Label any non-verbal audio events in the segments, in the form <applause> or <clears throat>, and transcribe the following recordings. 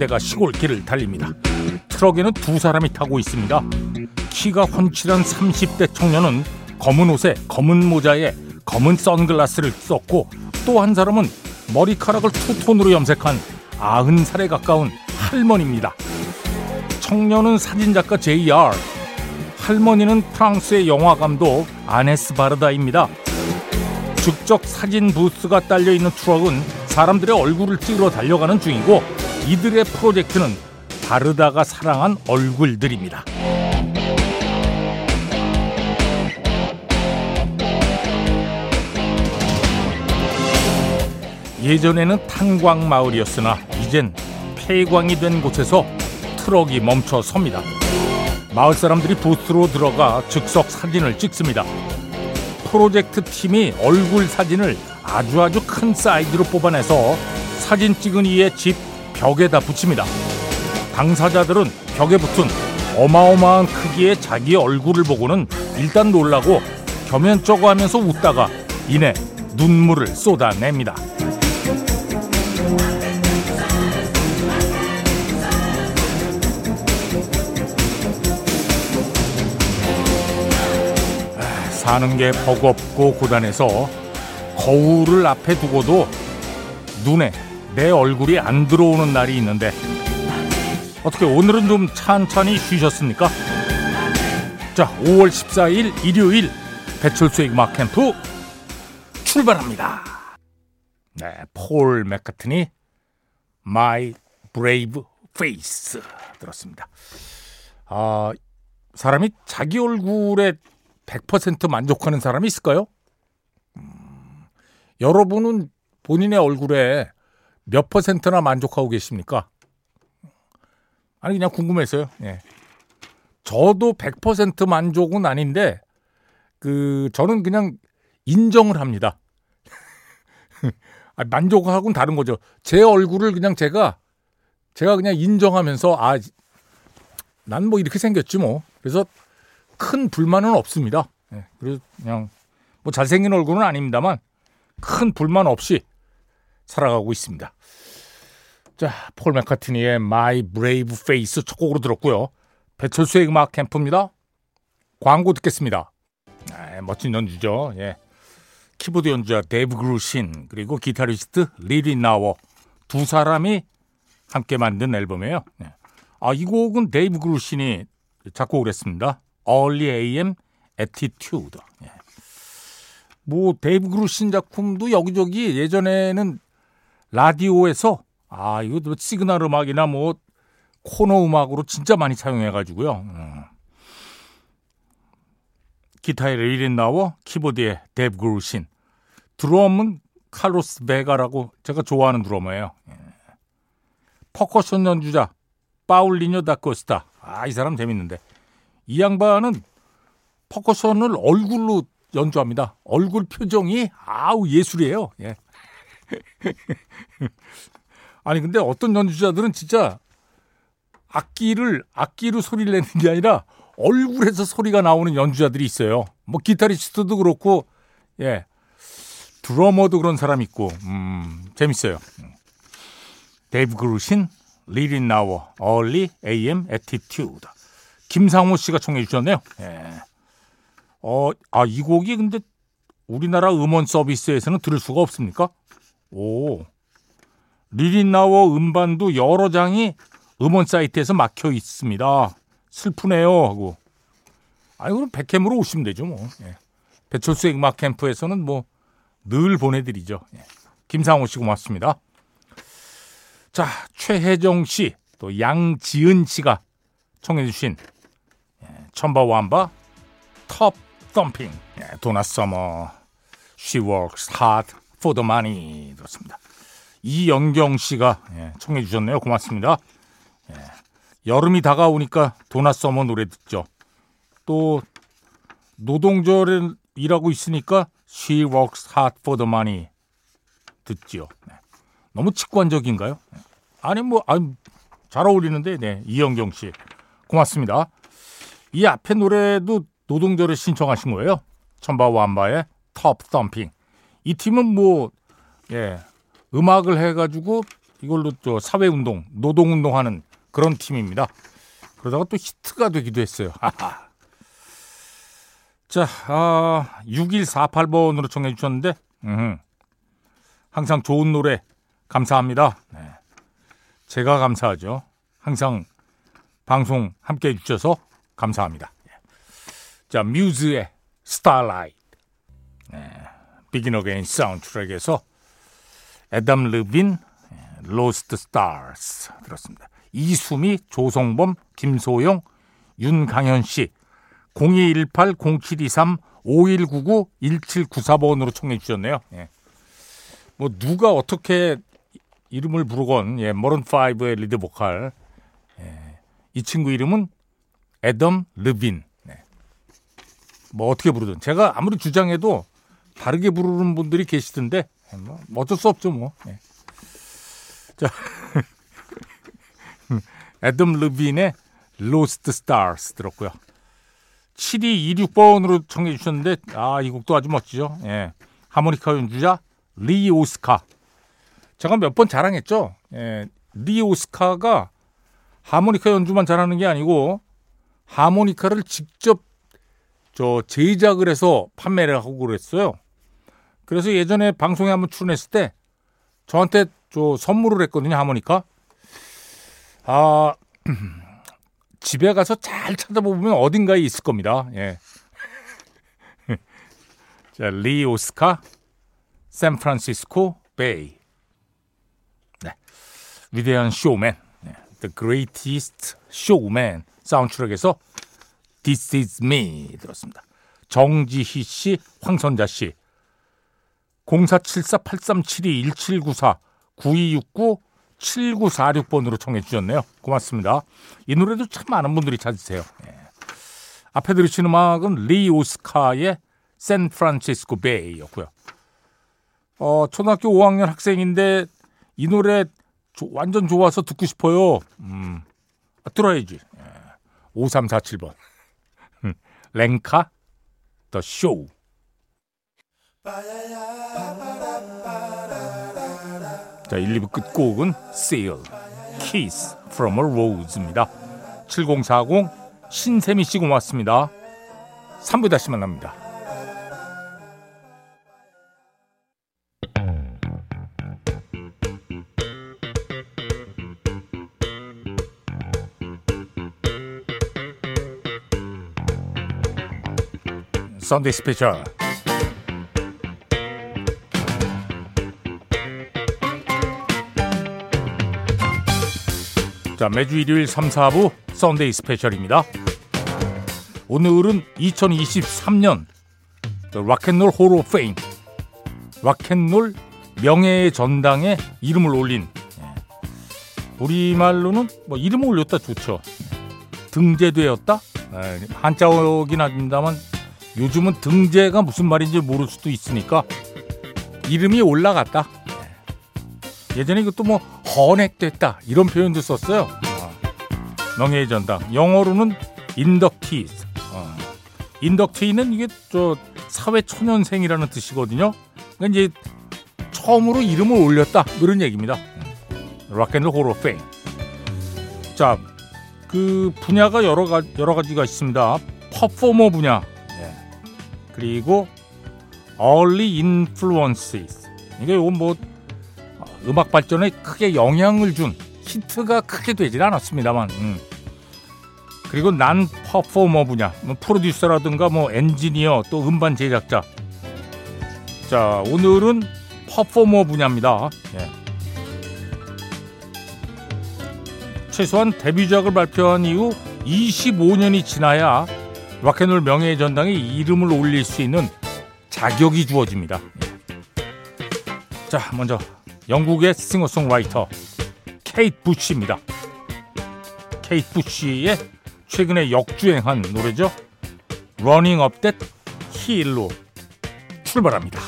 대가 시골 길을 달립니다. 트럭에는 두 사람이 타고 있습니다. 키가 훤칠한 30대 청년은 검은 옷에 검은 모자에 검은 선글라스를 썼고 또 한 사람은 머리카락을 투톤으로 염색한 아흔 살에 가까운 할머니입니다. 청년은 사진작가 JR, 할머니는 프랑스의 영화 감독 아네스 바르다입니다. 즉석 사진 부스가 딸려 있는 트럭은 사람들의 얼굴을 찍으러 달려가는 중이고 이들의 프로젝트는 바르다가 사랑한 얼굴들입니다. 예전에는 탄광 마을이었으나 이젠 폐광이 된 곳에서 트럭이 멈춰 섭니다. 마을 사람들이 부스로 들어가 즉석 사진을 찍습니다. 프로젝트 팀이 얼굴 사진을 아주 아주 큰 사이즈로 뽑아내서 사진 찍은 이의 집 벽에다 붙입니다. 당사자들은 벽에 붙은 어마어마한 크기의 자기 얼굴을 보고는 일단 놀라고 겸연쩍어 하면서 웃다가 이내 눈물을 쏟아냅니다. 사는 게 버겁고 고단해서 거울을 앞에 두고도 눈에 내 얼굴이 안 들어오는 날이 있는데 어떻게 오늘은 좀 찬찬히 쉬셨습니까? 자, 5월 14일 일요일 배철수의 음악 캠프 출발합니다. 네, 폴 맥카트니 My Brave Face 들었습니다. 아, 사람이 자기 얼굴에 100% 만족하는 사람이 있을까요? 음, 여러분은 본인의 얼굴에 몇 퍼센트나 만족하고 계십니까? 아니 그냥 궁금했어요. 예. 저도 100% 만족은 아닌데 그 저는 그냥 인정을 합니다. <laughs> 만족하고는 다른 거죠. 제 얼굴을 그냥 제가 제가 그냥 인정하면서 아 난 뭐 이렇게 생겼지 뭐. 그래서 큰 불만은 없습니다. 네, 그래서 그냥 뭐 잘생긴 얼굴은 아닙니다만 큰 불만 없이 살아가고 있습니다. 자, 폴 맥카트니의 My Brave Face 첫 곡으로 들었고요. 배철수의 음악 캠프입니다. 광고 듣겠습니다. 아, 멋진 연주죠. 예. 키보드 연주자 데이브 그루신 그리고 기타리스트 리 릿나워 두 사람이 함께 만든 앨범이에요. 예. 아, 이 곡은 데이브 그루신이 작곡을 했습니다. Early AM Attitude. 예. 뭐 데이브 그루신 작품도 여기저기 예전에는 라디오에서 아 이거 뭐 시그널 음악이나 뭐 코너 음악으로 진짜 많이 사용해 가지고요. 음. 기타에 리 릿나워 키보드에 데이브 그루신 드럼은 칼로스 베가라고 제가 좋아하는 드러머예요. 예. 퍼커션 연주자 파울리뇨 다코스타. 아, 이 사람 재밌는데. 이 양반은 퍼커션을 얼굴로 연주합니다. 얼굴 표정이 아우 예술이에요. 예. <laughs> 아니 근데 어떤 연주자들은 진짜 악기를 악기로 소리를 내는 게 아니라 얼굴에서 소리가 나오는 연주자들이 있어요. 뭐 기타리스트도 그렇고 예. 드러머도 그런 사람 있고 음, 재밌어요. 데이브 그루신 리 릿나워 Early AM Attitude 김상호 씨가 청해 주셨네요. 예. 어, 아, 이 곡이 근데 우리나라 음원 서비스에서는 들을 수가 없습니까? 오. 리 릿나워 음반도 여러 장이 음원 사이트에서 막혀 있습니다. 슬프네요. 하고. 아니, 그럼 백캠으로 오시면 되죠, 뭐. 예. 배철수의 음악 캠프에서는 뭐 늘 보내드리죠. 예. 김상호 씨 고맙습니다. 자, 최혜정 씨, 또 양지은 씨가 청해주신 예, 천바 완바 톱 덤핑 예, 도나 서머 She works hard for the money 들었습니다. 이영경 씨가 예, 청해 주셨네요. 고맙습니다. 예, 여름이 다가오니까 도나 서머 노래 듣죠. 또 노동절에 일하고 있으니까 She works hard for the money 듣지요. 네. 너무 직관적인가요? 네. 아니 뭐 아니, 잘 어울리는데 네 이영경 씨 고맙습니다. 이 앞에 노래도 노동절에 신청하신 거예요. 천바완바의 톱 덤핑. 이 팀은 뭐 예, 음악을 해가지고 이걸로 저 사회운동, 노동운동하는 그런 팀입니다. 그러다가 또 히트가 되기도 했어요. 자, 아, 6148번으로 청해 주셨는데, 음, 항상 좋은 노래 감사합니다. 네. 제가 감사하죠. 항상 방송 함께 해주셔서 감사합니다. 예. 자, 뮤즈의 스타라이트. 네. Begin Again 사운드 트랙에서 에담 르빈 Lost Stars 들었습니다. 이수미, 조성범, 김소영, 윤강현 씨 0218-0723-5199-1794번으로 청해 주셨네요. 예. 뭐 누가 어떻게 이름을 부르건 예, 머룬 5의 리드 보컬 예, 이 친구 이름은 에덤 르빈 네. 뭐 어떻게 부르든 제가 아무리 주장해도 다르게 부르는 분들이 계시던데 예, 뭐 어쩔 수 없죠 뭐 예. 자 <laughs> 에덤 르빈의 Lost Stars 들었고요 7226번으로 청해 주셨는데 아 이 곡도 아주 멋지죠 예. 하모니카 연주자 리 오스카 제가 몇 번 자랑했죠. 예, 리 오스카가 하모니카 연주만 잘하는 게 아니고 하모니카를 직접 저 제작을 해서 판매를 하고 그랬어요. 그래서 예전에 방송에 한번 출연했을 때 저한테 저 선물을 했거든요, 하모니카. 아, <clears throat> 집에 가서 잘 찾아보면 어딘가에 있을 겁니다. 예. <laughs> 자, 리 오스카, 샌프란시스코 베이. 위대한 쇼맨, The Greatest Showman 사운드트랙에서 This Is Me 들었습니다. 정지희 씨, 황선자 씨, 0474-8372-1794-9269-7946번으로 청해 주셨네요. 고맙습니다. 이 노래도 참 많은 분들이 찾으세요. 예. 앞에 들으신 음악은 리 오스카의 샌프란시스코 베이였고요. 어, 초등학교 5학년 학생인데 이 노래 조, 완전 좋아서 듣고 싶어요. 음, 아, 들어야지. 예. 5347번. <laughs> 랭카 더 쇼. 자, 1, 2부 끝곡은 Seal, Kiss from a Rose입니다. 7040 신세미 씨 고맙습니다. 3부 다시 만납니다. 썬데이 스페셜 자 매주 일요일 3, 4부 Sunday Special입니다. 오늘은 2023년 Rock and Roll Hall of Fame 락앤롤 명예의 전당에 이름을 올린 예. 우리말로는 뭐 이름을 올렸다 좋죠. 등재되었다 예, 한자어긴 합니다만 요즘은 등재가 무슨 말인지 모를 수도 있으니까 이름이 올라갔다. 예전에 이것도 뭐 헌액됐다 이런 표현도 썼어요. 어. 명예의 전당 영어로는 inductees. 어. inductee는 이게 저 사회 초년생이라는 뜻이거든요. 그러니까 이제 처음으로 이름을 올렸다 이런 얘기입니다. Rock and Roll Hall of Fame. 자, 그 분야가 여러 가 여러 가지가 있습니다. 퍼포머 분야, 그리고 early influences. 이게 이건 뭐 음악 발전에 크게 영향을 준 히트가 크게 되질 않았습니다만. 음. 그리고 non performer 분야, 뭐 프로듀서라든가 뭐 엔지니어 또 음반 제작자. 자 오늘은 퍼포머 분야입니다. 예. 최소한 데뷔작을 발표한 이후 25년이 지나야 락앤롤 명예의 전당에 이름을 올릴 수 있는 자격이 주어집니다. 자, 먼저 영국의 싱어송라이터 케이트 부시입니다. 케이트 부시의 최근에 역주행한 노래죠. Running Up That Hill로 출발합니다.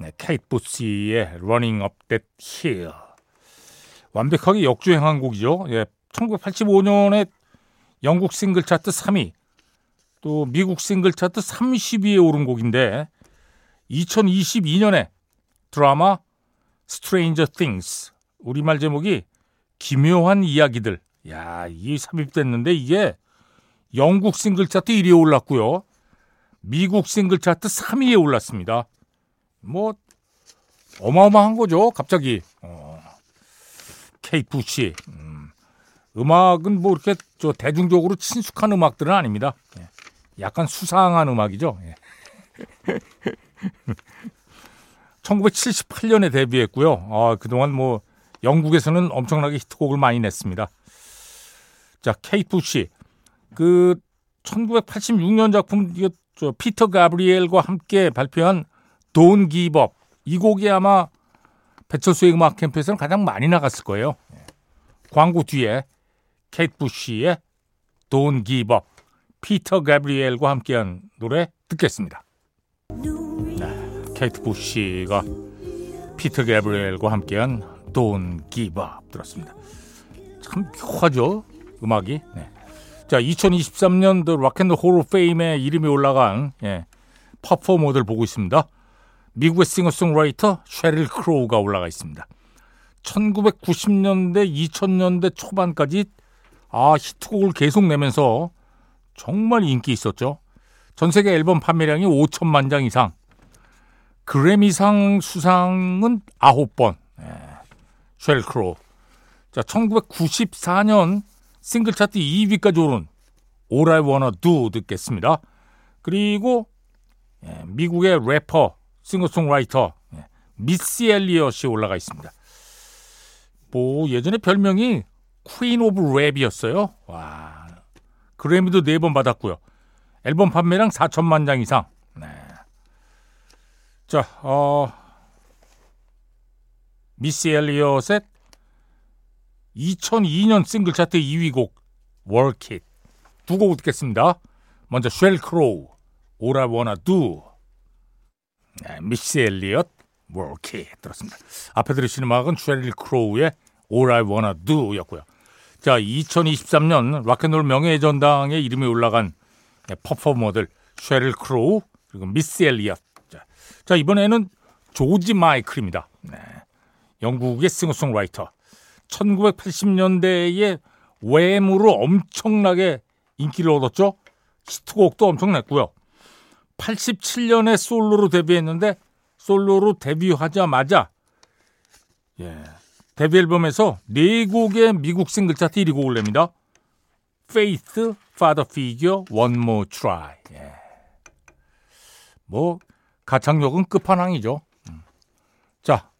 네, 케이트 부시의 Running Up That Hill 완벽하게 역주행한 곡이죠. 예, 1985년에 영국 싱글 차트 3위, 또 미국 싱글 차트 30위에 오른 곡인데 2022년에 드라마 Stranger Things. 우리말 제목이 기묘한 이야기들. 야, 이게 삽입됐는데 이게 영국 싱글 차트 1위에 올랐고요. 미국 싱글 차트 3위에 올랐습니다. 뭐 어마어마한 거죠. 갑자기. 어. 케이트 부시. 음. 음악은 뭐 이렇게 저 대중적으로 친숙한 음악들은 아닙니다. 예. 약간 수상한 음악이죠. <laughs> 예. 1978년에 데뷔했고요. 아, 그동안 뭐 영국에서는 엄청나게 히트곡을 많이 냈습니다. 자, 케이트 부시. 그 1986년 작품 저 피터 가브리엘과 함께 발표한 돈 기법 이 곡이 아마 배철수의 음악 캠프에서는 가장 많이 나갔을 거예요. 광고 뒤에 케이트 부시의 Don't Give Up 피터 가브리엘과 함께한 노래 듣겠습니다. 네, 케이트 부시가 피터 가브리엘과 함께한 Don't Give Up 들었습니다. 참 묘하죠 음악이. 네. 자, 2023년 락앤롤 호로 페임에 이름이 올라간 예, performer들 보고 있습니다. 미국의 싱어송라이터 쉐릴 크로우가 올라가 있습니다. 1990년대, 2000년대 초반까지 아, 히트곡을 계속 내면서 정말 인기 있었죠. 전 세계 앨범 판매량이 5천만 장 이상. 그래미상 수상은 9번. 예, 쉐릴 크로우. 자, 1994년 싱글 차트 2위까지 오른 All I Wanna Do 듣겠습니다. 그리고 예, 미국의 래퍼, 싱어송라이터 예, 미시 엘리엇이 올라가 있습니다. 뭐 예전에 별명이 Queen of Rap이었어요. 와 그래미도 네번 받았고요. 앨범 판매량 4천만 장 이상. 네. 자, 어, 미시 엘리엇의 2002년 싱글 차트 2위 곡 Work It 두 곡 듣겠습니다. 먼저 쉐릴 크로우 All I Wanna Do 네, 미시 엘리엇 Work It 들었습니다. 앞에 들으시는 음악은 쉐릴 크로우의 All I Wanna Do 였고요. 자 2023년 락앤롤 명예의 전당에 이름이 올라간 performer들 쉐릴 크로우 그리고 미시 엘리엇 자, 자 이번에는 조지 마이클입니다. 네. 영국의 싱어송라이터 1980년대에 외무로 엄청나게 인기를 얻었죠. 히트곡도 엄청 냈고요. 87년에 솔로로 데뷔했는데 솔로로 데뷔하자마자 예, 데뷔 앨범에서 네 곡의 미국 싱글 차트 1위 곡을 냅니다. Faith, Father Figure, One More Try. 예. 뭐 가창력은 끝판왕이죠. 음. 자,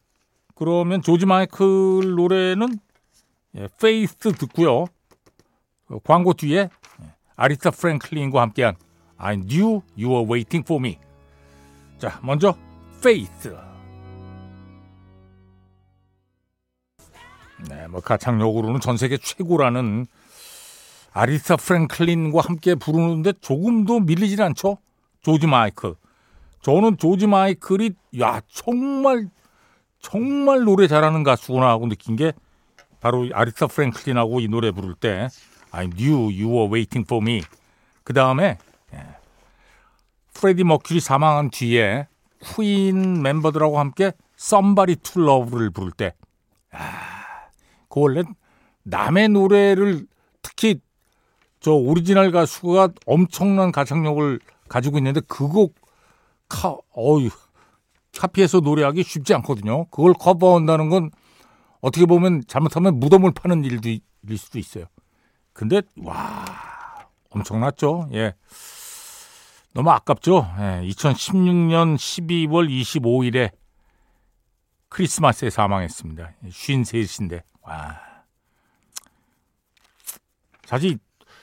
그러면 조지 마이클 노래는 예, Faith 듣고요. 그 광고 뒤에 예, 아리타 프랭클린과 함께한 I knew you were waiting for me. 자, 먼저 Faith. 네, 뭐 가창력으로는 전 세계 최고라는 아리타 프랭클린과 함께 부르는데 조금도 밀리질 않죠. 조지 마이클. 저는 조지 마이클이 야 정말 정말 노래 잘하는 가수구나 하고 느낀 게 바로 아리타 프랭클린하고 이 노래 부를 때 I knew you were waiting for me. 그 다음에 예, 프레디 머큐리 사망한 뒤에 퀸 멤버들하고 함께 Somebody to Love를 부를 때, 아, 그 원래 남의 노래를 특히 저 오리지널 가수가 엄청난 가창력을 가지고 있는데 그 곡 카, 어유 카피해서 노래하기 쉽지 않거든요. 그걸 커버한다는 건 어떻게 보면 잘못하면 무덤을 파는 일도 일 수도 있어요. 근데 와 엄청났죠. 예. 너무 아깝죠. 예, 2016년 12월 25일에 크리스마스에 사망했습니다. 53인데 와. 사실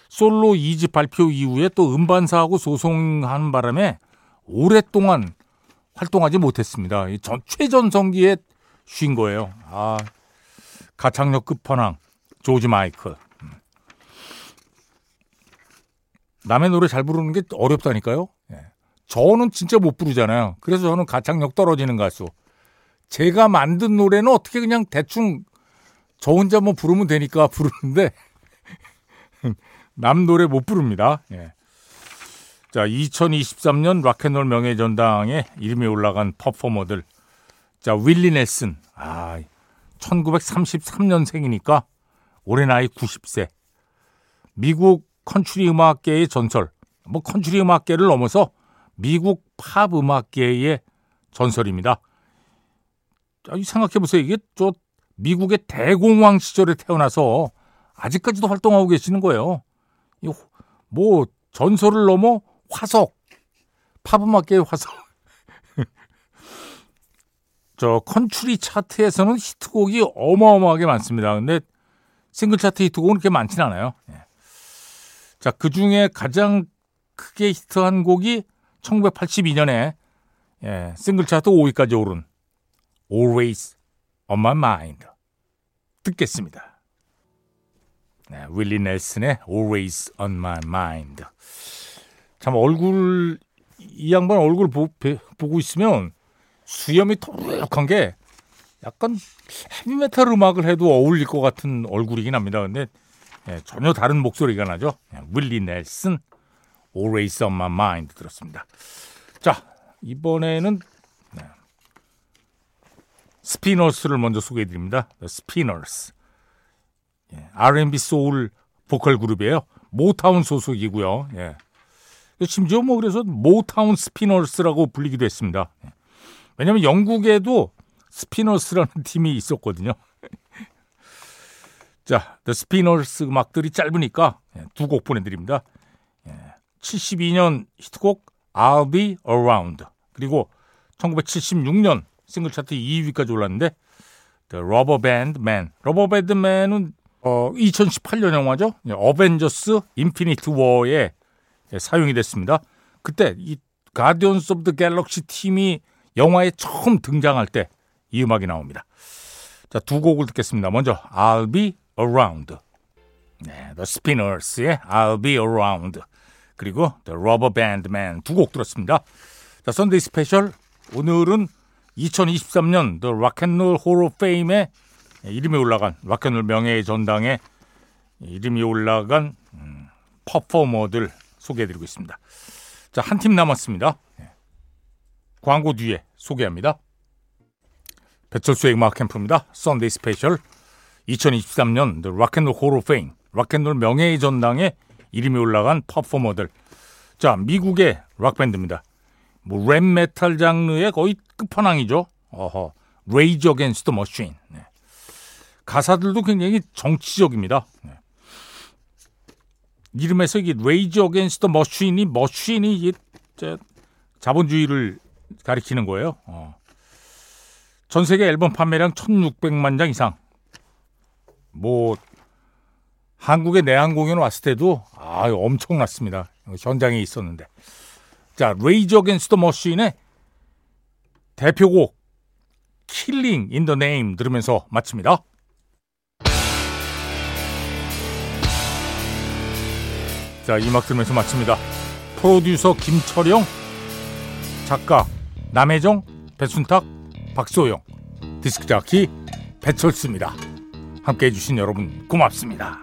솔로 2집 발표 이후에 또 음반사하고 소송하는 바람에 오랫동안 활동하지 못했습니다. 전 최전성기에 쉰 거예요. 아, 가창력 끝판왕 조지 마이클. 음. 남의 노래 잘 부르는 게 어렵다니까요. 예. 저는 진짜 못 부르잖아요. 그래서 저는 가창력 떨어지는 가수. 제가 만든 노래는 어떻게 그냥 대충 저 혼자 뭐 부르면 되니까 <laughs> 부르는데 <laughs> 남 노래 못 부릅니다. 예. 자, 2023년 락앤롤 명예전당에 이름이 올라간 퍼포머들 자, 윌리 넬슨. 아, 1933년생이니까 올해 나이 90세. 미국 컨츄리 음악계의 전설. 뭐 컨츄리 음악계를 넘어서 미국 팝 음악계의 전설입니다. 생각해 보세요. 이게 저 미국의 대공황 시절에 태어나서 아직까지도 활동하고 계시는 거예요. 뭐 전설을 넘어 화석, 팝 음악계의 화석. <laughs> 저 컨츄리 차트에서는 히트곡이 어마어마하게 많습니다. 근데 싱글 차트 히트곡은 그렇게 많지는 않아요. 예. 자, 그 중에 가장 크게 히트한 곡이 1982년에 예, 싱글 차트 5위까지 오른 Always on my mind 듣겠습니다. 네, 윌리 넬슨의 Always on my mind. 참 얼굴 이 양반 얼굴 보, 보고 있으면 수염이 토룩한 게 약간 헤비메탈 음악을 해도 어울릴 것 같은 얼굴이긴 합니다. 근데 예, 전혀 다른 목소리가 나죠. 예, 윌리 넬슨 Always on my mind 들었습니다. 자 이번에는 네. 스피너스를 먼저 소개해 드립니다. 스피너스 예, R&B 소울 보컬 그룹이에요. 모타운 소속이고요. 예. 심지어 뭐 그래서 모타운 스피너스라고 불리기도 했습니다. 예. 왜냐하면 영국에도 스피너스라는 <laughs> 팀이 있었거든요. <laughs> 자, The Spinners 음악들이 짧으니까 예, 두곡 보내드립니다. 72년 예, 히트곡 I'll Be Around 그리고 1976년 싱글 차트 2위까지 올랐는데 The Rubber Band Man. Rubber Band Man은 어, 2018년 영화죠. 어벤져스 인피니티 워에 사용이 됐습니다. 그때 이 Guardians of the Galaxy 팀이 영화에 처음 등장할 때 이 음악이 나옵니다. 자, 두 곡을 듣겠습니다. 먼저 I'll Be Around. 네, The Spinners의 I'll Be Around. 그리고 The Rubber Band Man 두 곡 들었습니다. 자, 선데이 스페셜 오늘은 2023년 The Hall of Fame에 이름이 올라간 락앤롤 명예의 전당에 이름이 올라간 음, 퍼포머들 소개해드리고 있습니다. 자, 한 팀 남았습니다. 네. 광고 뒤에 소개합니다. 배철수의 음악 캠프입니다. 썬데이 스페셜 2023년 The 락앤롤 호로 페인 락앤롤 명예의 전당에 이름이 올라간 퍼포머들. 자, 미국의 락밴드입니다. 뭐 랩 메탈 장르의 거의 끝판왕이죠. 어허. Rage Against the Machine. 네. 가사들도 굉장히 정치적입니다. 네. 이름에서 이게 Rage Against the Machine이 Machine이 이게 자본주의를 가리키는 거예요. 어. 전 세계 앨범 판매량 1,600만 장 이상. 뭐 한국에 내한 공연 왔을 때도 아 엄청났습니다. 현장에 있었는데. 자, Rage Against the Machine의 대표곡 Killing in the Name 들으면서 마칩니다. 자, 이 음악 들으면서 마칩니다. 프로듀서 김철영, 작가 남혜정, 배순탁, 박소영, 디스크자키 배철수입니다. 함께 해주신 여러분 고맙습니다.